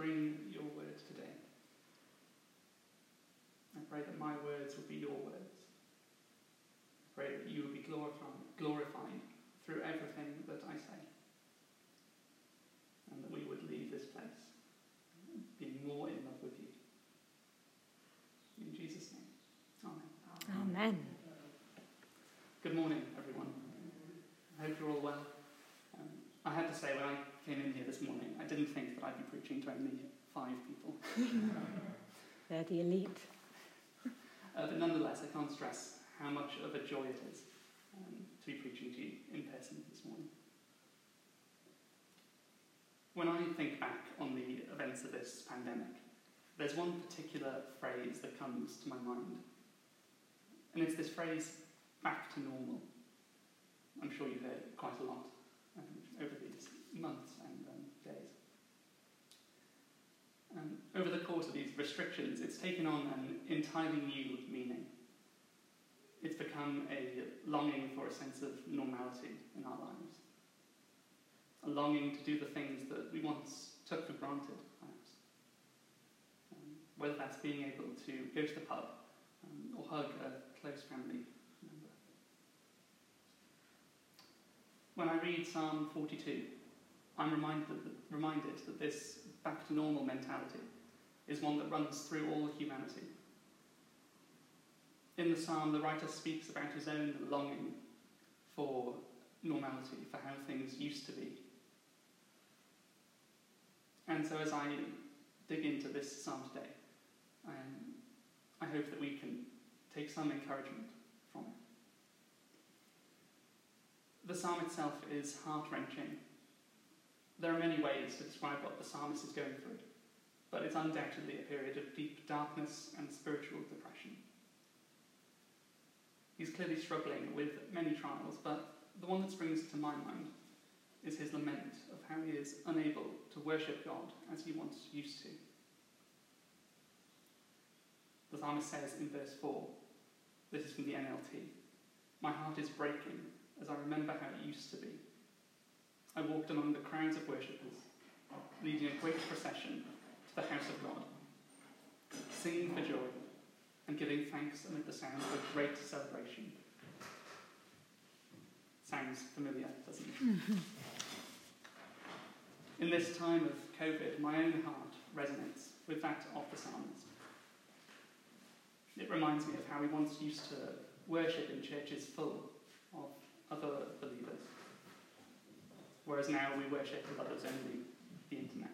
bring your word today. I pray that my words will be your words. I pray that you will be glorified, glorified through everything that I say. And that we would leave this place being more in love with you. In Jesus' name. Amen. Amen. Good morning, everyone. I hope you're all well. Um, I had to say, when I came in here this morning, I didn't think that I'd be preaching to only five people. They're the elite. Uh, but nonetheless, I can't stress how much of a joy it is um, to be preaching to you in person this morning. When I think back on the events of this pandemic, there's one particular phrase that comes to my mind. And it's this phrase, back to normal. I'm sure you've heard quite a lot um, over these months and um, days. Um, over the course of these restrictions, it's taken on an entirely new meaning. It's become a longing for a sense of normality in our lives, a longing to do the things that we once took for granted, perhaps. Um, whether that's being able to go to the pub um, or hug a close family member. When I read Psalm 42, I'm reminded that, reminded that this back to normal mentality is one that runs through all humanity. In the psalm, the writer speaks about his own longing for normality, for how things used to be. And so, as I dig into this psalm today, I hope that we can take some encouragement from it. The psalm itself is heart wrenching. There are many ways to describe what the psalmist is going through, it's undoubtedly a period of deep darkness and spiritual depression. He's clearly struggling with many trials, but the one that springs to my mind is his lament of how he is unable to worship God as he once used to. The psalmist says in verse 4, this is from the NLT, My heart is breaking as I remember how it used to be. I walked among the crowds of worshippers, leading a great procession to the house of God, singing for joy and giving thanks amid the sound of a great celebration. Sounds familiar, doesn't it? In this time of COVID, my own heart resonates with that of the psalmist. It reminds me of how we once used to worship in churches full of other believers, whereas now we worship with others only the internet.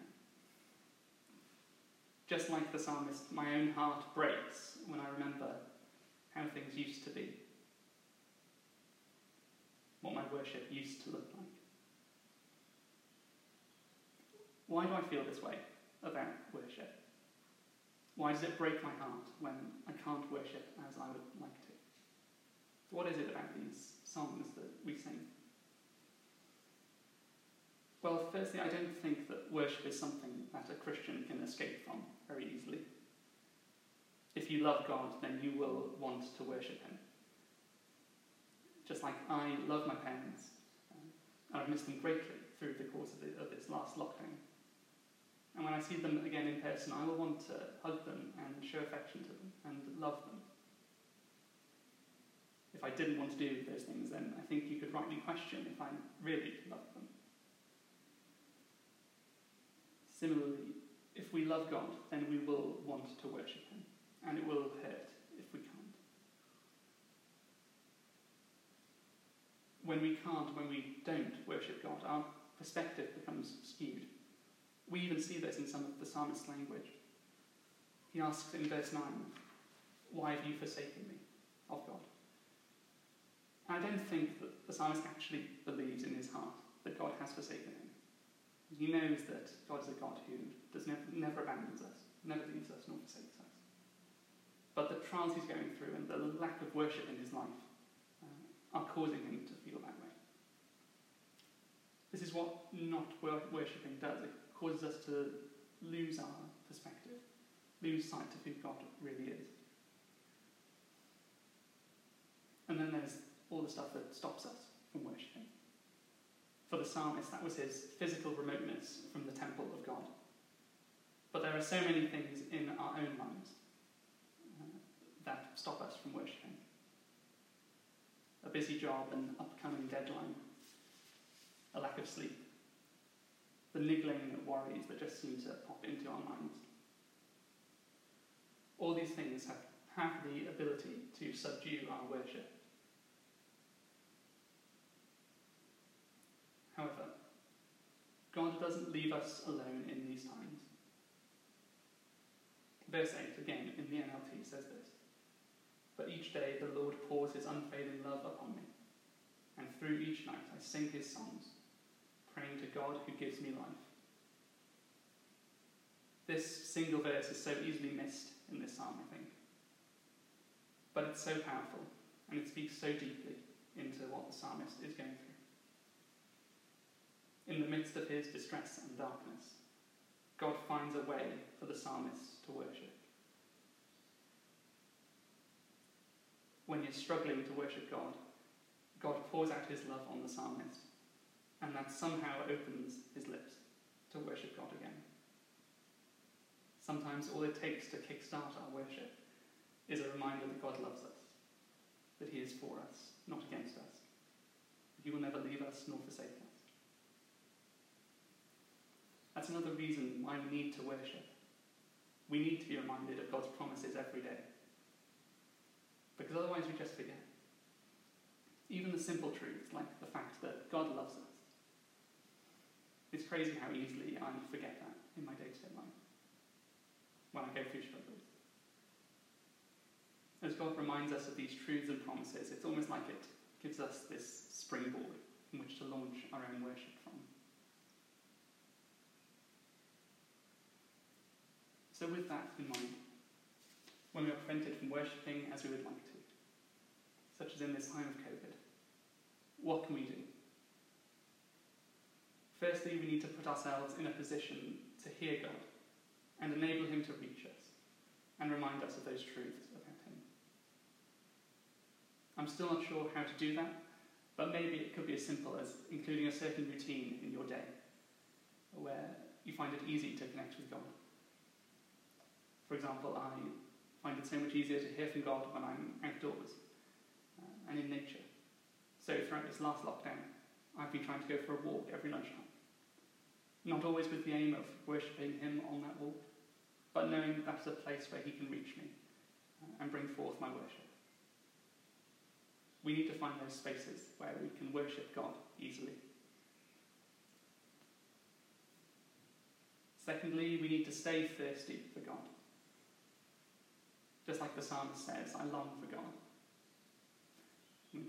Just like the psalmist, my own heart breaks when I remember how things used to be, what my worship used to look like. Why do I feel this way about worship? Why does it break my heart when I can't worship as I would like to? What is it about these songs that we sing? Well, firstly, I don't think that worship is something that a Christian can escape from very easily. If you love God, then you will want to worship Him. Just like I love my parents, um, and I've missed them greatly through the course of, the, of this last lockdown. And when I see them again in person, I will want to hug them and show affection to them and love them. If I didn't want to do those things, then I think you could rightly question if I really loved them. Similarly, if we love God, then we will want to worship Him, and it will hurt if we can't. When we can't, when we don't worship God, our perspective becomes skewed. We even see this in some of the psalmist's language. He asks in verse 9, Why have you forsaken me, of God? I don't think that the psalmist actually believes in his heart that God has forsaken him. He knows that God is a God who does never, never abandons us, never leaves us, nor forsakes us. But the trials he's going through and the lack of worship in his life uh, are causing him to feel that way. This is what not worshipping does. It causes us to lose our perspective, lose sight of who God really is. And then there's all the stuff that stops us from worshipping. For the psalmist, that was his physical remoteness from the temple of God. But there are so many things in our own lives uh, that stop us from worshipping. A busy job, an upcoming deadline, a lack of sleep, the niggling worries that just seem to pop into our minds. All these things have, have the ability to subdue our worship. God doesn't leave us alone in these times. Verse 8, again, in the NLT, says this But each day the Lord pours his unfailing love upon me, and through each night I sing his songs, praying to God who gives me life. This single verse is so easily missed in this psalm, I think. But it's so powerful, and it speaks so deeply into what the psalmist is going through. In the midst of his distress and darkness, God finds a way for the psalmist to worship. When he's struggling to worship God, God pours out his love on the psalmist, and that somehow opens his lips to worship God again. Sometimes all it takes to kickstart our worship is a reminder that God loves us, that He is for us, not against us. He will never leave us nor forsake us. That's another reason why we need to worship. We need to be reminded of God's promises every day. Because otherwise we just forget. Even the simple truths, like the fact that God loves us. It's crazy how easily I forget that in my day to day life when I go through struggles. As God reminds us of these truths and promises, it's almost like it gives us this springboard in which to launch our own worship from. So, with that in mind, when we are prevented from worshipping as we would like to, such as in this time of COVID, what can we do? Firstly, we need to put ourselves in a position to hear God and enable Him to reach us and remind us of those truths about Him. I'm still not sure how to do that, but maybe it could be as simple as including a certain routine in your day where you find it easy to connect with God. For example, I find it so much easier to hear from God when I'm outdoors uh, and in nature. So throughout this last lockdown, I've been trying to go for a walk every lunchtime. Not always with the aim of worshipping Him on that walk, but knowing that's a place where He can reach me uh, and bring forth my worship. We need to find those spaces where we can worship God easily. Secondly, we need to stay thirsty for God. Just like the psalmist says, I long for God.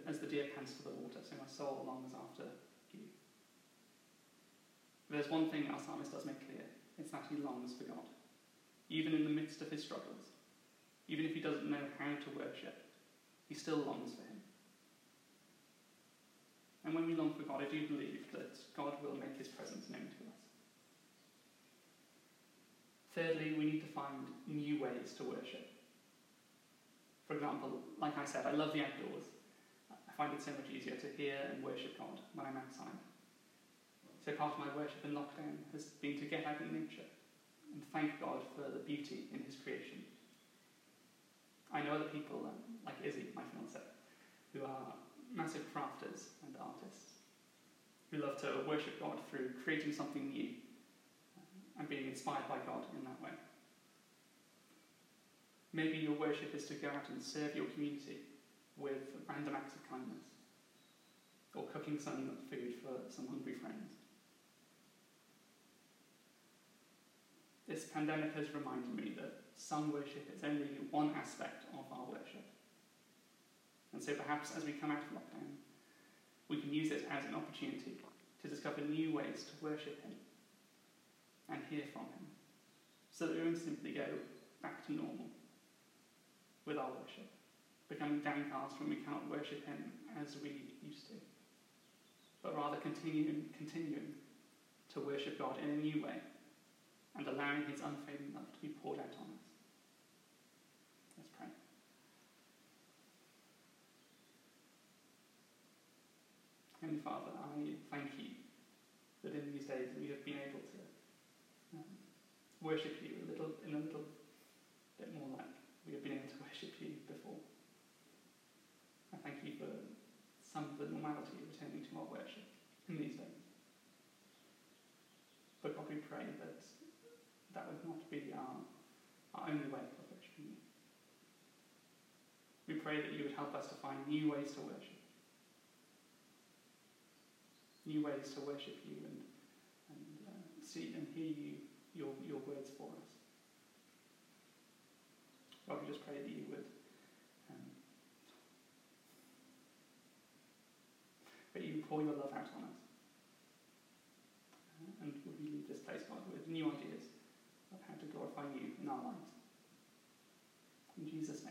As the deer pants for the water, so my soul longs after you. There's one thing our psalmist does make clear it's that he longs for God, even in the midst of his struggles. Even if he doesn't know how to worship, he still longs for him. And when we long for God, I do believe that God will make his presence known to us. Thirdly, we need to find new ways to worship. For example, like I said, I love the outdoors. I find it so much easier to hear and worship God when I'm outside. So part of my worship in lockdown has been to get out in nature and thank God for the beauty in His creation. I know other people, um, like Izzy, my fiance, who are massive crafters and artists, who love to worship God through creating something new uh, and being inspired by God in that way. Maybe your worship is to go out and serve your community with random acts of kindness, or cooking some food for some hungry friends. This pandemic has reminded me that some worship is only one aspect of our worship. And so perhaps as we come out of lockdown, we can use it as an opportunity to discover new ways to worship Him and hear from Him, so that we won't simply go back to normal with our worship, becoming downcast when we cannot worship Him as we used to, but rather continuing, continuing to worship God in a new way and allowing His unfailing love to be poured out on us. Let's pray. Heavenly Father, I thank you that in these days we have been able to um, worship you a little in these days. But God, we pray that that would not be our, our only way of worshiping you. We pray that you would help us to find new ways to worship. New ways to worship you and, and uh, see and hear you, your, your words for us. God, we just pray that you would um, that you pour your love out on us. Uh, and would we leave this place, God, with new ideas of how to glorify you in our lives. In Jesus' name.